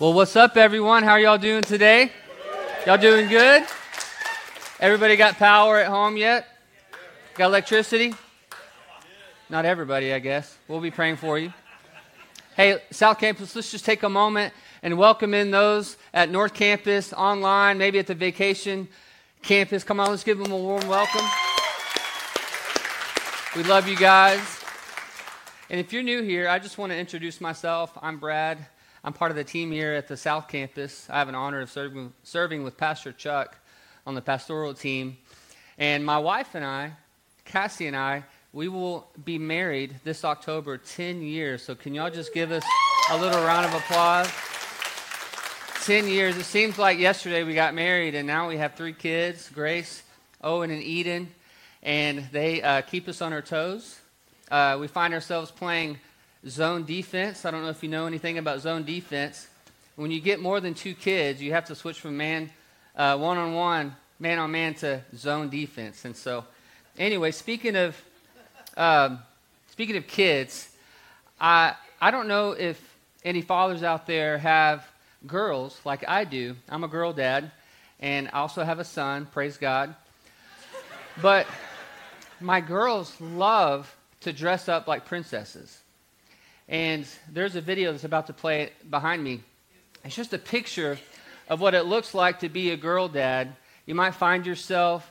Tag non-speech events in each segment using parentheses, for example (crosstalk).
Well, what's up, everyone? How are y'all doing today? Y'all doing good? Everybody got power at home yet? Got electricity? Not everybody, I guess. We'll be praying for you. Hey, South Campus, let's just take a moment and welcome in those at North Campus, online, maybe at the vacation campus. Come on, let's give them a warm welcome. We love you guys. And if you're new here, I just want to introduce myself. I'm Brad. I'm part of the team here at the South Campus. I have an honor of serving, serving with Pastor Chuck on the pastoral team. And my wife and I, Cassie and I, we will be married this October 10 years. So can y'all just give us a little round of applause? 10 years. It seems like yesterday we got married, and now we have three kids Grace, Owen, and Eden. And they uh, keep us on our toes. Uh, we find ourselves playing zone defense. I don't know if you know anything about zone defense. When you get more than two kids, you have to switch from man one on one, man on man to zone defense. And so, anyway, speaking of um, speaking of kids, I I don't know if any fathers out there have girls like I do. I'm a girl dad, and I also have a son. Praise God. But my girls love to dress up like princesses. And there's a video that's about to play behind me. It's just a picture of what it looks like to be a girl dad. You might find yourself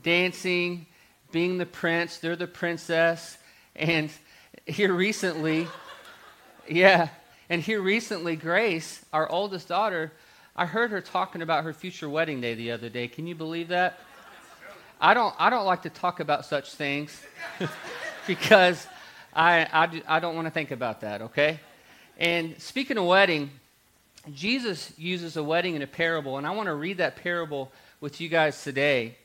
dancing, being the prince, they're the princess. And here recently, yeah, and here recently, Grace, our oldest daughter, I heard her talking about her future wedding day the other day. Can you believe that? I don't, I don't like to talk about such things (laughs) because I, I, I don't want to think about that, okay? And speaking of wedding, Jesus uses a wedding in a parable, and I want to read that parable with you guys today.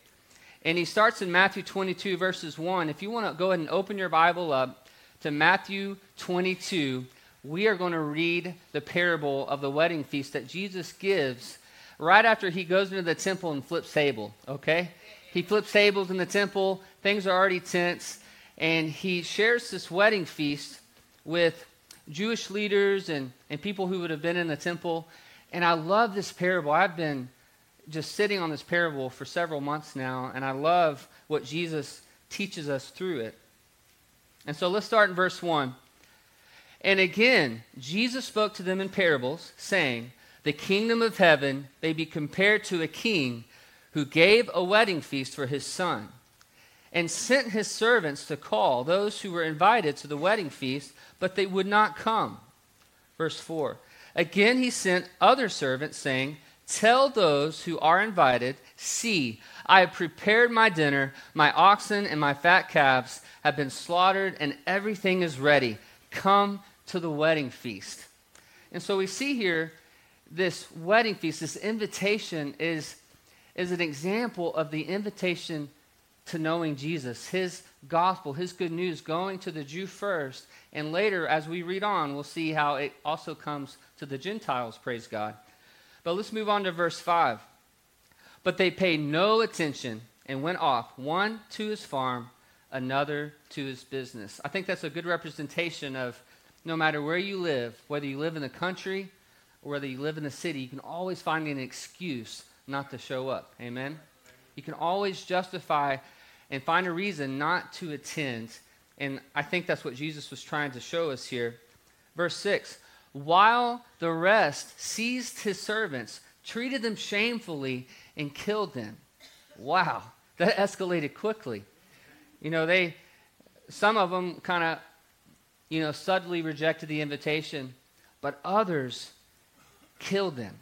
And he starts in Matthew 22, verses 1. If you want to go ahead and open your Bible up to Matthew 22, we are going to read the parable of the wedding feast that Jesus gives right after he goes into the temple and flips table, okay? He flips tables in the temple, things are already tense and he shares this wedding feast with Jewish leaders and, and people who would have been in the temple. And I love this parable. I've been just sitting on this parable for several months now, and I love what Jesus teaches us through it. And so let's start in verse 1. And again, Jesus spoke to them in parables, saying, The kingdom of heaven may be compared to a king who gave a wedding feast for his son and sent his servants to call those who were invited to the wedding feast, but they would not come. Verse 4 Again he sent other servants, saying, Tell those who are invited, See, I have prepared my dinner, my oxen and my fat calves have been slaughtered, and everything is ready. Come to the wedding feast. And so we see here this wedding feast, this invitation is, is an example of the invitation to knowing Jesus, his gospel, his good news, going to the Jew first. And later, as we read on, we'll see how it also comes to the Gentiles, praise God. But let's move on to verse 5. But they paid no attention and went off, one to his farm, another to his business. I think that's a good representation of no matter where you live, whether you live in the country or whether you live in the city, you can always find an excuse not to show up. Amen? You can always justify and find a reason not to attend. And I think that's what Jesus was trying to show us here. Verse 6 While the rest seized his servants, treated them shamefully, and killed them. Wow, that (laughs) escalated quickly. You know, they, some of them kind of, you know, subtly rejected the invitation, but others killed them.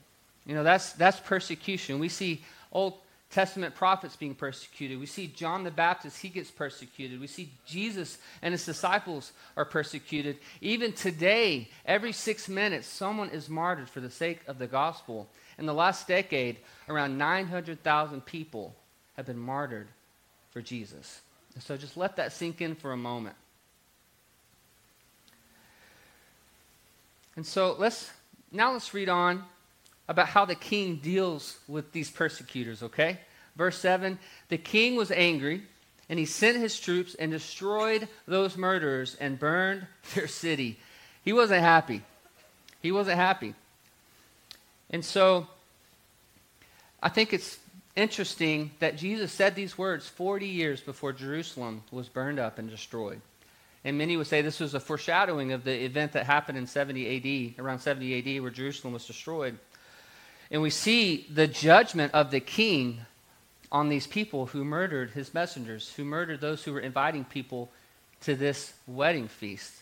You know, that's, that's persecution. We see Old Testament prophets being persecuted. We see John the Baptist, he gets persecuted. We see Jesus and his disciples are persecuted. Even today, every six minutes, someone is martyred for the sake of the gospel. In the last decade, around 900,000 people have been martyred for Jesus. And so just let that sink in for a moment. And so let's now let's read on about how the king deals with these persecutors, okay? Verse 7 The king was angry, and he sent his troops and destroyed those murderers and burned (laughs) their city. He wasn't happy. He wasn't happy. And so I think it's interesting that Jesus said these words 40 years before Jerusalem was burned up and destroyed. And many would say this was a foreshadowing of the event that happened in 70 AD, around 70 AD, where Jerusalem was destroyed. And we see the judgment of the king on these people who murdered his messengers, who murdered those who were inviting people to this wedding feast.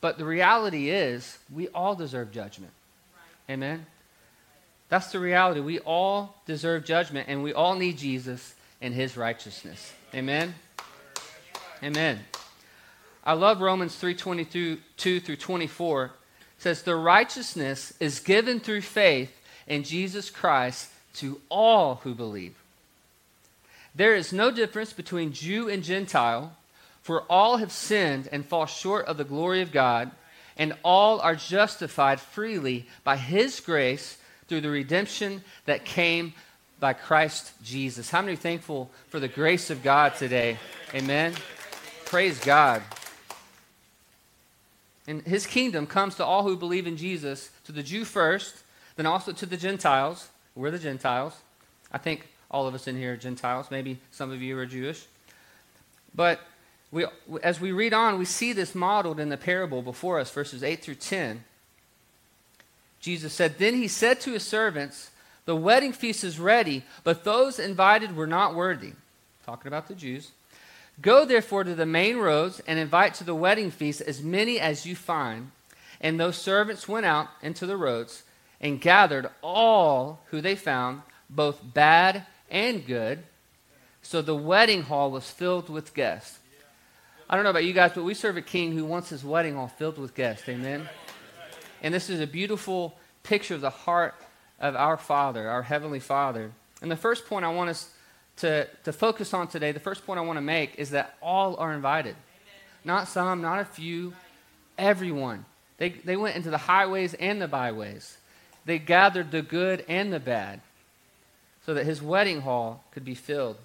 But the reality is, we all deserve judgment. Right. Amen? That's the reality. We all deserve judgment, and we all need Jesus and his righteousness. Amen? Amen. I love Romans 3 22 through 24. It says, The righteousness is given through faith in Jesus Christ to all who believe. There is no difference between Jew and Gentile, for all have sinned and fall short of the glory of God, and all are justified freely by his grace through the redemption that came by Christ Jesus. How many are thankful for the grace of God today? Amen. Praise God. And his kingdom comes to all who believe in Jesus, to the Jew first, then also to the Gentiles. We're the Gentiles. I think all of us in here are Gentiles. Maybe some of you are Jewish. But we, as we read on, we see this modeled in the parable before us, verses 8 through 10. Jesus said, Then he said to his servants, The wedding feast is ready, but those invited were not worthy. Talking about the Jews. Go therefore to the main roads and invite to the wedding feast as many as you find. And those servants went out into the roads and gathered all who they found, both bad and good. So the wedding hall was filled with guests. I don't know about you guys, but we serve a king who wants his wedding hall filled with guests. Amen. And this is a beautiful picture of the heart of our Father, our Heavenly Father. And the first point I want us to, to focus on today, the first point I want to make is that all are invited. Not some, not a few, everyone. They, they went into the highways and the byways. They gathered the good and the bad so that his wedding hall could be filled.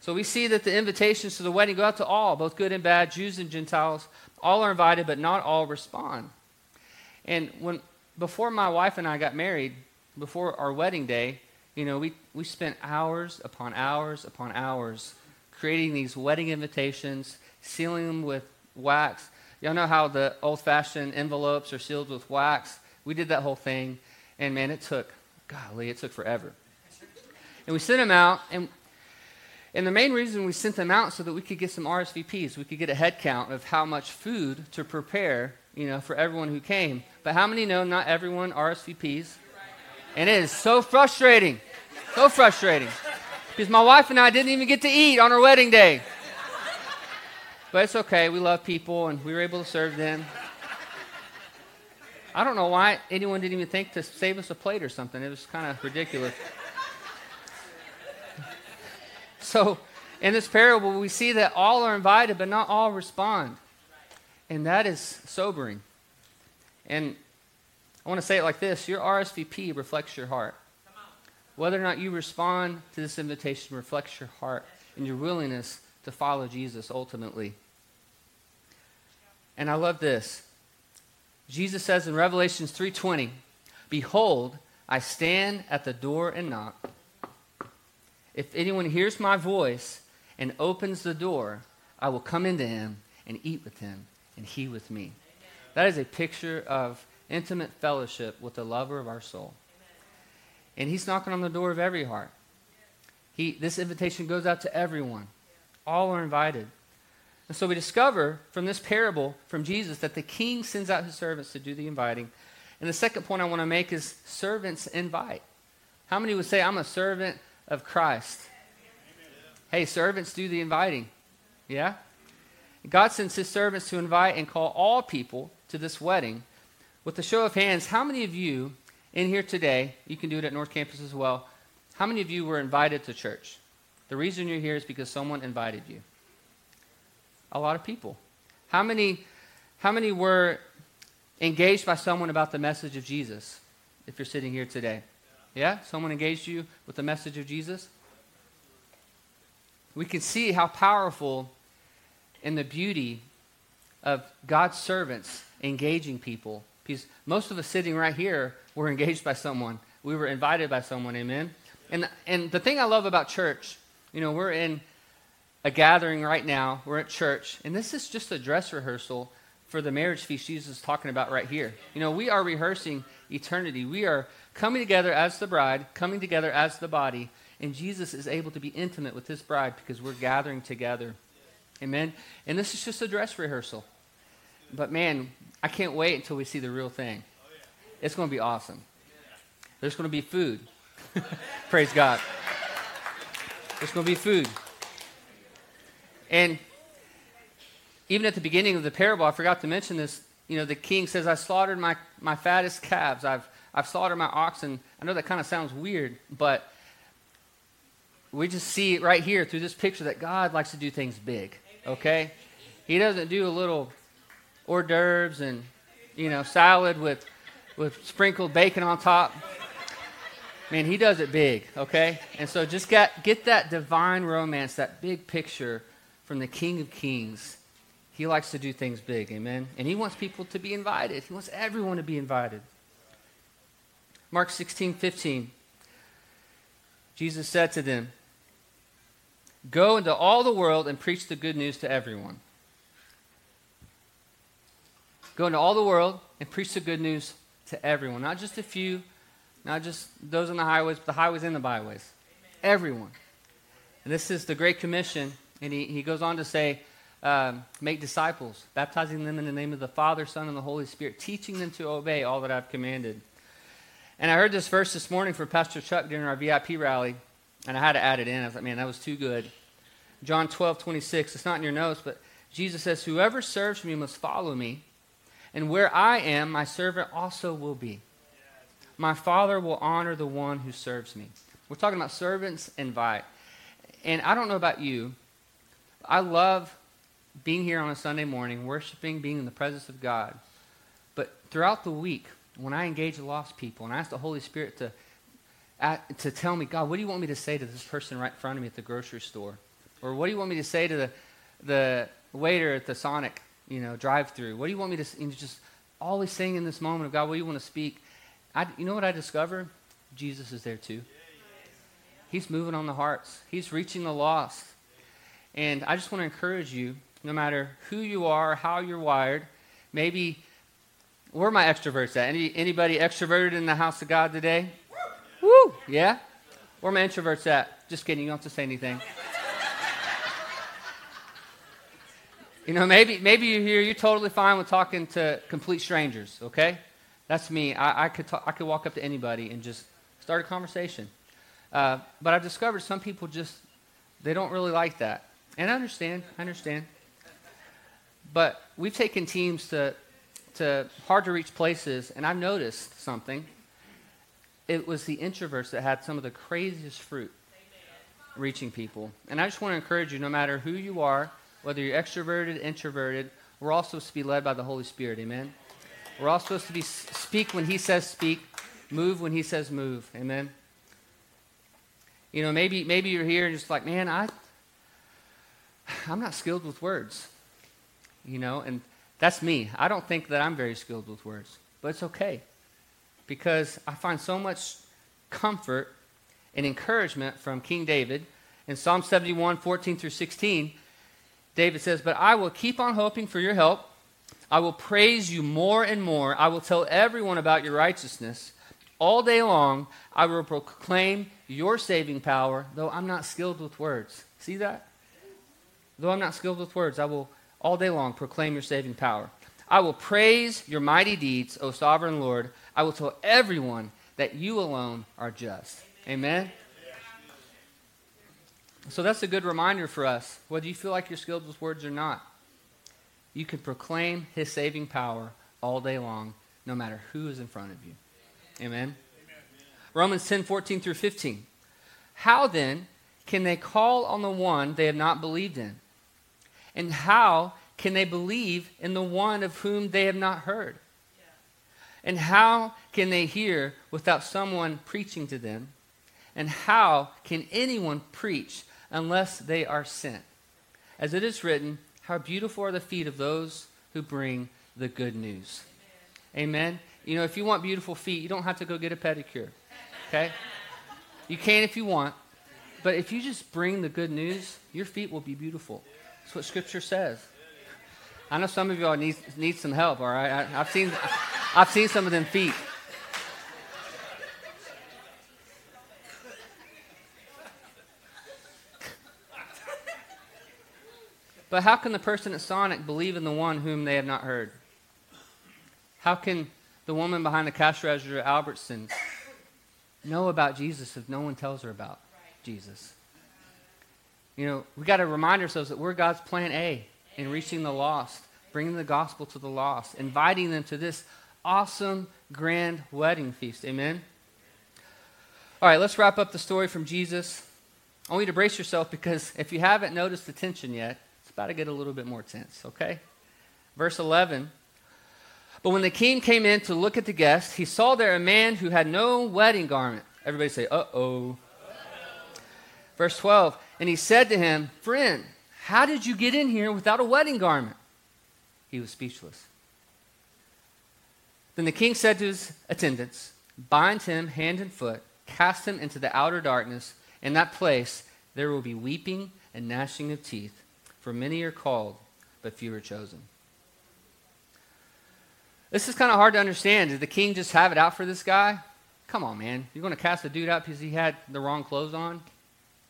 So we see that the invitations to the wedding go out to all, both good and bad, Jews and Gentiles. All are invited, but not all respond. And when before my wife and I got married, before our wedding day, you know, we, we spent hours upon hours upon hours creating these wedding invitations, sealing them with wax. Y'all know how the old fashioned envelopes are sealed with wax? We did that whole thing, and man, it took, golly, it took forever. And we sent them out, and, and the main reason we sent them out so that we could get some RSVPs, we could get a head count of how much food to prepare you know, for everyone who came. But how many know not everyone RSVPs? And it is so frustrating. So frustrating. Because my wife and I didn't even get to eat on our wedding day. But it's okay. We love people and we were able to serve them. I don't know why anyone didn't even think to save us a plate or something. It was kind of ridiculous. (laughs) So, in this parable, we see that all are invited, but not all respond. And that is sobering. And I want to say it like this your RSVP reflects your heart. Whether or not you respond to this invitation reflects your heart and your willingness to follow Jesus ultimately. And I love this. Jesus says in Revelations 3:20, "Behold, I stand at the door and knock. If anyone hears my voice and opens the door, I will come into him and eat with him and he with me. That is a picture of intimate fellowship with the lover of our soul. And he's knocking on the door of every heart. He, this invitation goes out to everyone. All are invited. And so we discover from this parable from Jesus that the king sends out his servants to do the inviting. And the second point I want to make is servants invite. How many would say, I'm a servant of Christ? Hey, servants do the inviting. Yeah? God sends his servants to invite and call all people to this wedding. With a show of hands, how many of you in here today, you can do it at North Campus as well, how many of you were invited to church? The reason you're here is because someone invited you. A lot of people. How many, how many were engaged by someone about the message of Jesus if you're sitting here today? Yeah? Someone engaged you with the message of Jesus? We can see how powerful and the beauty of God's servants engaging people. Because most of us sitting right here were engaged by someone. We were invited by someone. Amen. And and the thing I love about church, you know, we're in a gathering right now. We're at church, and this is just a dress rehearsal for the marriage feast Jesus is talking about right here. You know, we are rehearsing eternity. We are coming together as the bride, coming together as the body, and Jesus is able to be intimate with his bride because we're gathering together. Amen. And this is just a dress rehearsal. But man, I can't wait until we see the real thing. It's going to be awesome. There's going to be food. (laughs) Praise God. There's going to be food. And even at the beginning of the parable, I forgot to mention this. You know, the king says, I slaughtered my, my fattest calves. I've, I've slaughtered my oxen. I know that kind of sounds weird, but we just see right here through this picture that God likes to do things big, okay? He doesn't do a little hors d'oeuvres and, you know, salad with, with sprinkled bacon on top. Man, he does it big, okay? And so just get, get that divine romance, that big picture from the King of Kings. He likes to do things big, amen? And he wants people to be invited. He wants everyone to be invited. Mark 16, 15. Jesus said to them, Go into all the world and preach the good news to everyone. Go into all the world and preach the good news to everyone, not just a few, not just those on the highways, but the highways and the byways. Amen. Everyone. And this is the Great Commission. And he, he goes on to say, um, make disciples, baptizing them in the name of the Father, Son, and the Holy Spirit, teaching them to obey all that I've commanded. And I heard this verse this morning from Pastor Chuck during our VIP rally, and I had to add it in. I was like, man, that was too good. John 12, 26. It's not in your notes, but Jesus says, Whoever serves me must follow me, and where I am, my servant also will be. My Father will honor the one who serves me. We're talking about servants invite. And I don't know about you, I love being here on a Sunday morning, worshiping, being in the presence of God. But throughout the week, when I engage the lost people and I ask the Holy Spirit to, at, to tell me, God, what do you want me to say to this person right in front of me at the grocery store? Or what do you want me to say to the, the waiter at the Sonic, you know, drive-through? What do you want me to know, just always saying in this moment of God, what do you want to speak? I, you know what I discover? Jesus is there too. He's moving on the hearts. He's reaching the lost. And I just want to encourage you, no matter who you are, how you're wired, maybe where are my extroverts at? Any, anybody extroverted in the house of God today? Woo! Yeah? Where are my introverts at? Just kidding, you don't have to say anything. You know, maybe, maybe you're here, you're totally fine with talking to complete strangers, okay? That's me. I, I could, talk, I could walk up to anybody and just start a conversation. Uh, but I've discovered some people just, they don't really like that. And I understand, I understand. But we've taken teams to, to hard to reach places, and I've noticed something. It was the introverts that had some of the craziest fruit reaching people. And I just want to encourage you no matter who you are, whether you're extroverted, introverted, we're all supposed to be led by the Holy Spirit. Amen. We're all supposed to be speak when He says speak, move when He says move. Amen. You know, maybe maybe you're here and just like, man, I I'm not skilled with words. You know, and that's me. I don't think that I'm very skilled with words, but it's okay because I find so much comfort and encouragement from King David in Psalm 71, 14 through 16 David says, But I will keep on hoping for your help. I will praise you more and more. I will tell everyone about your righteousness. All day long, I will proclaim your saving power, though I'm not skilled with words. See that? Though I'm not skilled with words, I will all day long proclaim your saving power. I will praise your mighty deeds, O sovereign Lord. I will tell everyone that you alone are just. Amen. So that's a good reminder for us. Whether you feel like you're skilled with words or not, you can proclaim his saving power all day long, no matter who is in front of you. Amen. Amen. Romans 10 14 through 15. How then can they call on the one they have not believed in? And how can they believe in the one of whom they have not heard? And how can they hear without someone preaching to them? And how can anyone preach unless they are sent. As it is written, How beautiful are the feet of those who bring the good news. Amen. Amen. You know, if you want beautiful feet, you don't have to go get a pedicure. Okay? You can if you want. But if you just bring the good news, your feet will be beautiful. That's what Scripture says. I know some of y'all need, need some help, all right? I, have seen, I've seen some of them feet. But how can the person at Sonic believe in the one whom they have not heard? How can the woman behind the cash register at Albertsons know about Jesus if no one tells her about Jesus? You know, we got to remind ourselves that we're God's plan A in reaching the lost, bringing the gospel to the lost, inviting them to this awesome, grand wedding feast. Amen? All right, let's wrap up the story from Jesus. I want you to brace yourself because (laughs) if you haven't noticed the tension yet, it's about to get a little bit more tense, okay? Verse 11. But when the king came in to look at the guests, he saw there a man who had no wedding garment. Everybody say, uh oh. Verse 12. And he said to him, Friend, how did you get in here without a wedding garment? He was speechless. Then the king said to his attendants, Bind him hand and foot, cast him into the outer darkness. In that place there will be weeping and gnashing of teeth. For many are called, but few are chosen. This is kind of hard to understand. Did the king just have it out for this guy? Come on, man. You're going to cast a dude out because he had the wrong clothes on?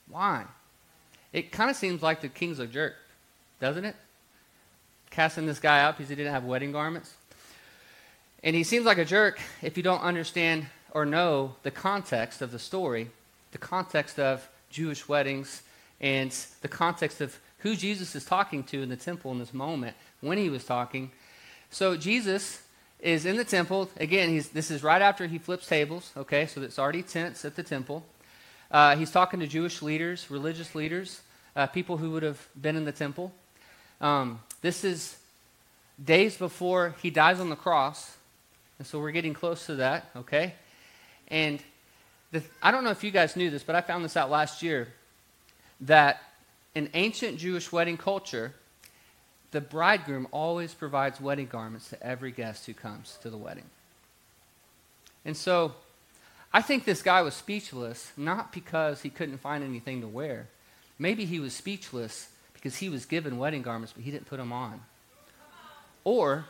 Why? It kind of seems like the king's a jerk, doesn't it? Casting this guy out because he didn't have wedding garments. And he seems like a jerk if you don't understand or know the context of the story, the context of Jewish weddings, and the context of who Jesus is talking to in the temple in this moment when he was talking. So Jesus is in the temple. Again, this is right after he flips tables, okay? So it's already tense at the temple. Uh, he's talking to Jewish leaders, religious leaders, uh, people who would have been in the temple. Um, this is days before he dies on the cross. And so we're getting close to that, okay? And the, I don't know if you guys knew this, but I found this out last year that in ancient Jewish wedding culture, the bridegroom always provides wedding garments to every guest who comes to the wedding. And so I think this guy was speechless, not because he couldn't find anything to wear. Maybe he was speechless because he was given wedding garments, but he didn't put them on. Or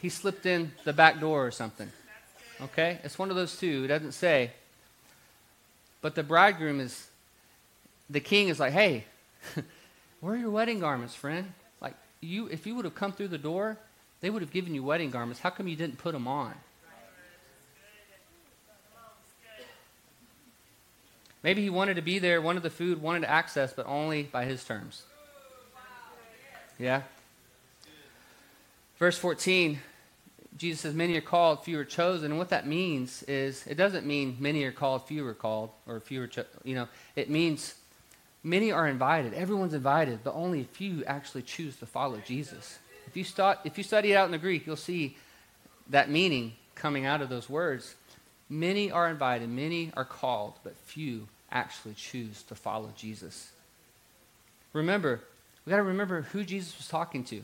he slipped in the back door or something. Okay? It's one of those two. It doesn't say. But the bridegroom is, the king is like, hey, (laughs) where are your wedding garments, friend? Like you, if you would have come through the door, they would have given you wedding garments. How come you didn't put them on? Maybe he wanted to be there, wanted the food, wanted access, but only by his terms. Yeah? Verse 14, Jesus says, Many are called, few are chosen. And what that means is, it doesn't mean many are called, few are called, or few are. You know, it means Many are invited. Everyone's invited, but only a few actually choose to follow Jesus. If you, start, if you study it out in the Greek, you'll see that meaning coming out of those words. Many are invited, many are called, but few actually choose to follow Jesus. Remember, we got to remember who Jesus was talking to.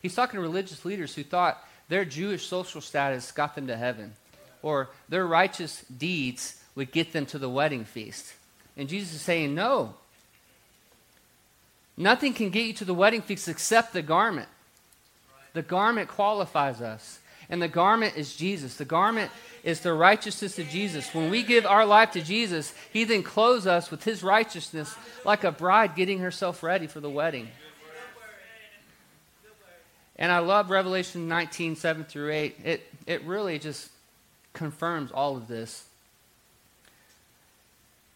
He's talking to religious leaders who thought their Jewish social status got them to heaven, or their righteous deeds would get them to the wedding feast. And Jesus is saying, no, Nothing can get you to the wedding feast except the garment. The garment qualifies us. And the garment is Jesus. The garment is the righteousness of Jesus. When we give our life to Jesus, He then clothes us with His righteousness like a bride getting herself ready for the wedding. And I love Revelation 19, 7 through 8. It, it really just confirms all of this.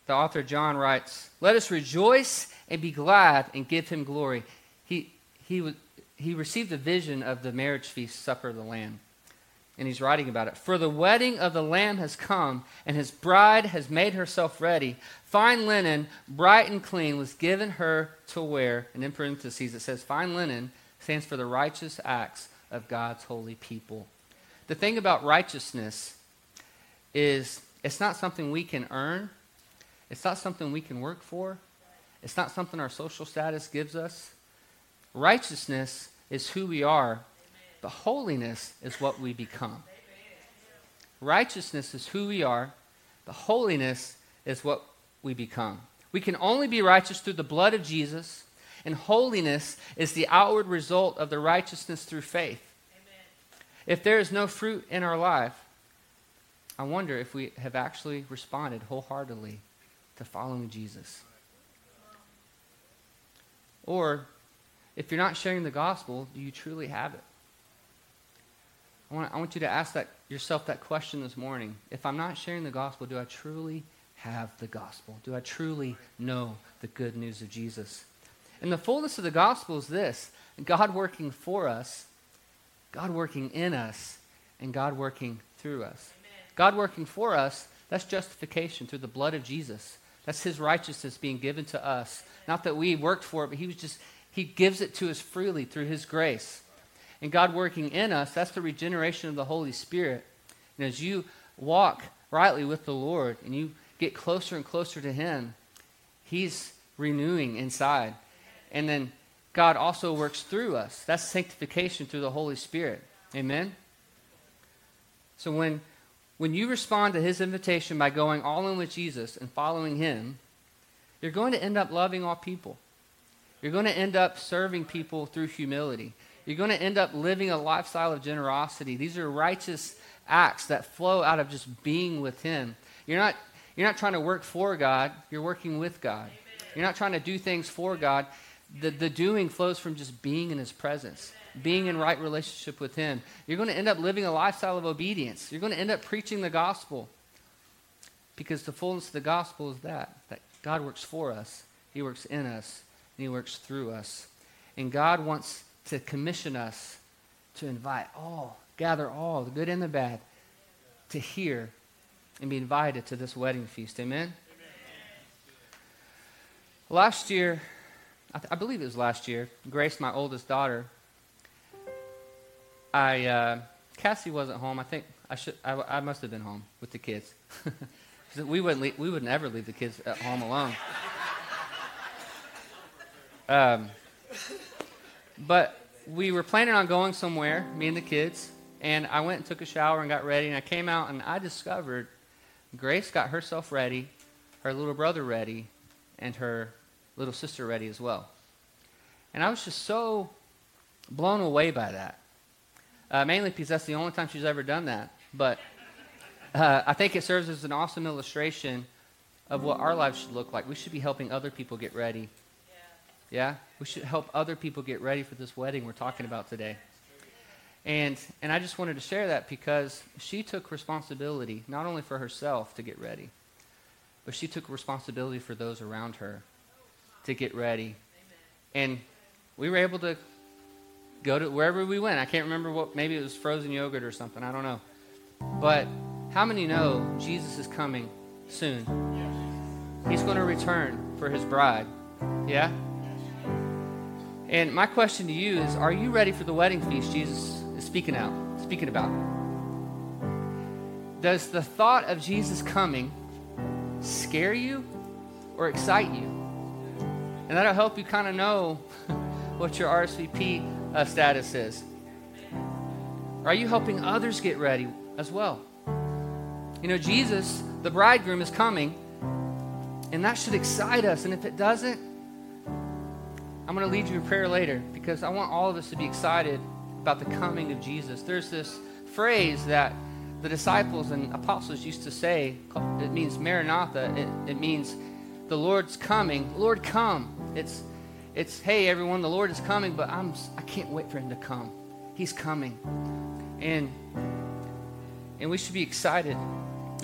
The author John writes, Let us rejoice and be glad and give him glory. He, he, he received a vision of the marriage feast supper of the Lamb. And he's writing about it. For the wedding of the Lamb has come, and his bride has made herself ready. Fine linen, bright and clean, was given her to wear. And in parentheses, it says, Fine linen stands for the righteous acts of God's holy people. The thing about righteousness is it's not something we can earn, it's not something we can work for, it's not something our social status gives us. Righteousness is who we are, but holiness is what we become. Righteousness is who we are, but holiness is what we become. We can only be righteous through the blood of Jesus, and holiness is the outward result of the righteousness through faith. Amen. If there is no fruit in our life, I wonder if we have actually responded wholeheartedly to following Jesus. Or if you're not sharing the gospel, do you truly have it? I want, I want you to ask that, yourself that question this morning. If I'm not sharing the gospel, do I truly have the gospel? Do I truly know the good news of Jesus? And the fullness of the gospel is this God working for us, God working in us, and God working through us. Amen. God working for us, that's justification through the blood of Jesus. That's his righteousness being given to us. Not that we worked for it, but he was just, he gives it to us freely through his grace. And God working in us, that's the regeneration of the Holy Spirit. And as you walk rightly with the Lord and you get closer and closer to him, he's renewing inside. And then God also works through us. That's sanctification through the Holy Spirit. Amen? So when when you respond to his invitation by going all in with Jesus and following him, you're going to end up loving all people. You're going to end up serving people through humility. You're going to end up living a lifestyle of generosity. These are righteous acts that flow out of just being with him. You're not, you're not trying to work for God, you're working with God. You're not trying to do things for God. The, the doing flows from just being in his presence being in right relationship with Him. You're going to end up living a lifestyle of obedience. You're going to end up preaching the gospel because the fullness of the gospel is that, that God works for us, He works in us, and He works through us. And God wants to commission us to invite all, gather all, the good and the bad, to hear and be invited to this wedding feast. Amen? Amen. Last year, I, th- I, believe it was last year, Grace, my oldest daughter, I uh, Cassie wasn't home. I think I should. I, I must have been home with the kids. (laughs) we wouldn't. Leave, we would never leave the kids at home alone. (laughs) Um, but we were planning on going somewhere, me and the kids, and I went and took a shower and got ready, and I came out and I discovered Grace got herself ready, her little brother ready, and her little sister ready as well. And I was just so blown away by that uh, mainly because that's the only time she's ever done that. But uh, I think it serves as an awesome illustration of what our lives should look like. We should be helping other people get ready. Yeah? We should help other people get ready for this wedding we're talking about today. And, and I just wanted to share that because she took responsibility not only for herself to get ready, but she took responsibility for those around her to get ready. And we were able to go to wherever we went. I can't remember what, maybe it was frozen yogurt or something. I don't know. But how many know Jesus is coming soon? He's going to return for his bride. Yeah? And my question to you is are you ready for the wedding feast Jesus is speaking out, speaking about? Does the thought of Jesus coming scare you or excite you? And that'll help you kind of know (laughs) what your RSVP uh, status is? Are you helping others get ready as well? You know, Jesus, the bridegroom, is coming, and that should excite us. And if it doesn't, I'm going to lead you in prayer later because I want all of us to be excited about the coming of Jesus. There's this phrase that the disciples and apostles used to say. It means Maranatha. It, it means the Lord's coming. Lord, come. It's it's, hey, everyone, the Lord is coming, but I'm, I can't wait for him to come. He's coming. And, and we should be excited.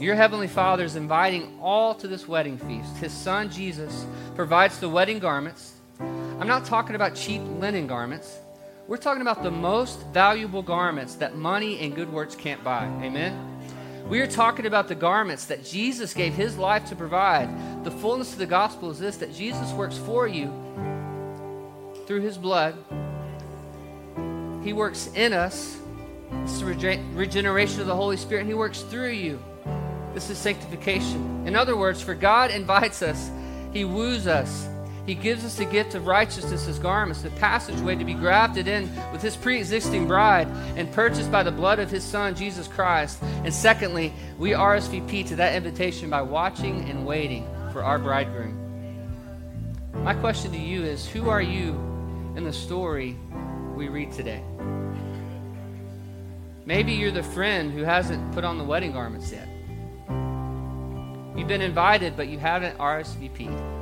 Your Heavenly Father is inviting all to this wedding feast. His Son, Jesus, provides the wedding garments. I'm not talking about cheap linen garments. We're talking about the most valuable garments that money and good works can't buy. Amen? We are talking about the garments that Jesus gave his life to provide. The fullness of the gospel is this that Jesus works for you through his blood. He works in us. This is rege- regeneration of the Holy Spirit, he works through you. This is sanctification. In other words, for God invites us, he woos us, He gives us the gift of righteousness as garments, the passageway to be grafted in with His pre existing bride and purchased by the blood of His Son, Jesus Christ. And secondly, we RSVP to that invitation by watching and waiting for our bridegroom. My question to you is Who are you in the story we read today? Maybe you're the friend who hasn't put on the wedding garments yet. You've been invited, but you haven't RSVP'd.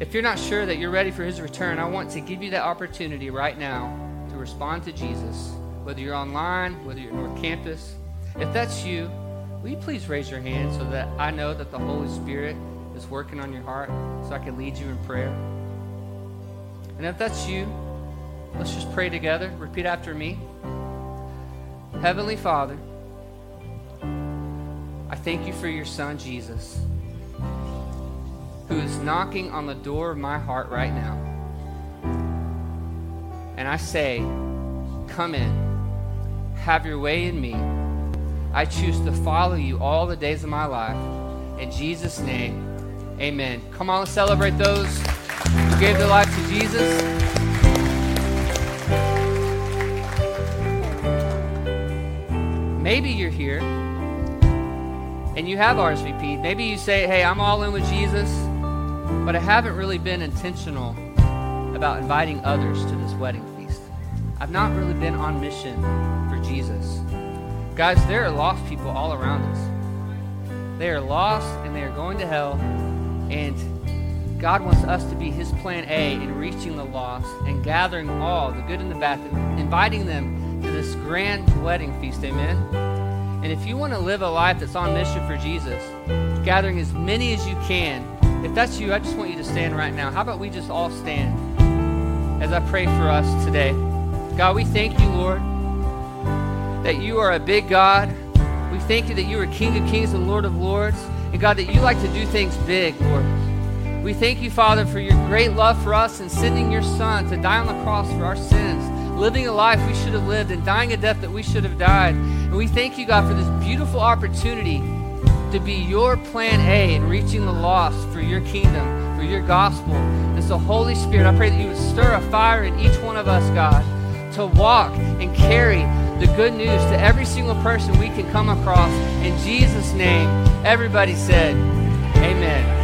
If you're not sure that you're ready for his return, I want to give you that opportunity right now to respond to Jesus, whether you're online, whether you're North Campus. If that's you, will you please raise your hand so that I know that the Holy Spirit is working on your heart so I can lead you in prayer? And if that's you, let's just pray together. Repeat after me. Heavenly Father, I thank you for your Son, Jesus who is knocking on the door of my heart right now. And I say, Come in, have your way in me. I choose to follow you all the days of my life. In Jesus' name, amen. Come on, let's celebrate those who gave their life to Jesus. Maybe you're here and you have RSVP. Maybe you say, Hey, I'm all in with Jesus but I haven't really been intentional about inviting others to this wedding feast. I've not really been on mission for Jesus. Guys, there are lost people all around us. They are lost and they are going to hell, and God wants us to be His plan A in reaching the lost and gathering all, the good and the bad, inviting them to this grand wedding feast. Amen. And if you want to live a life that's on mission for Jesus, gathering as many as you can if that's you, I just want you to stand right now. How about we just all stand as I pray for us today? God, we thank you, Lord, that you are a big God. We thank you that you are King of Kings and Lord of Lords. And God, that you like to do things big, Lord. We thank you, Father, for your great love for us and sending your Son to die on the cross for our sins, living a life we should have lived and dying a death that we should have died. And we thank you, God, for this beautiful opportunity to be your plan A in reaching the lost for your kingdom, for your gospel. And so, Holy Spirit, I pray that you would stir a fire in each one of us, God, to walk and carry the good news to every single person we can come across. In Jesus' name, everybody said, Amen.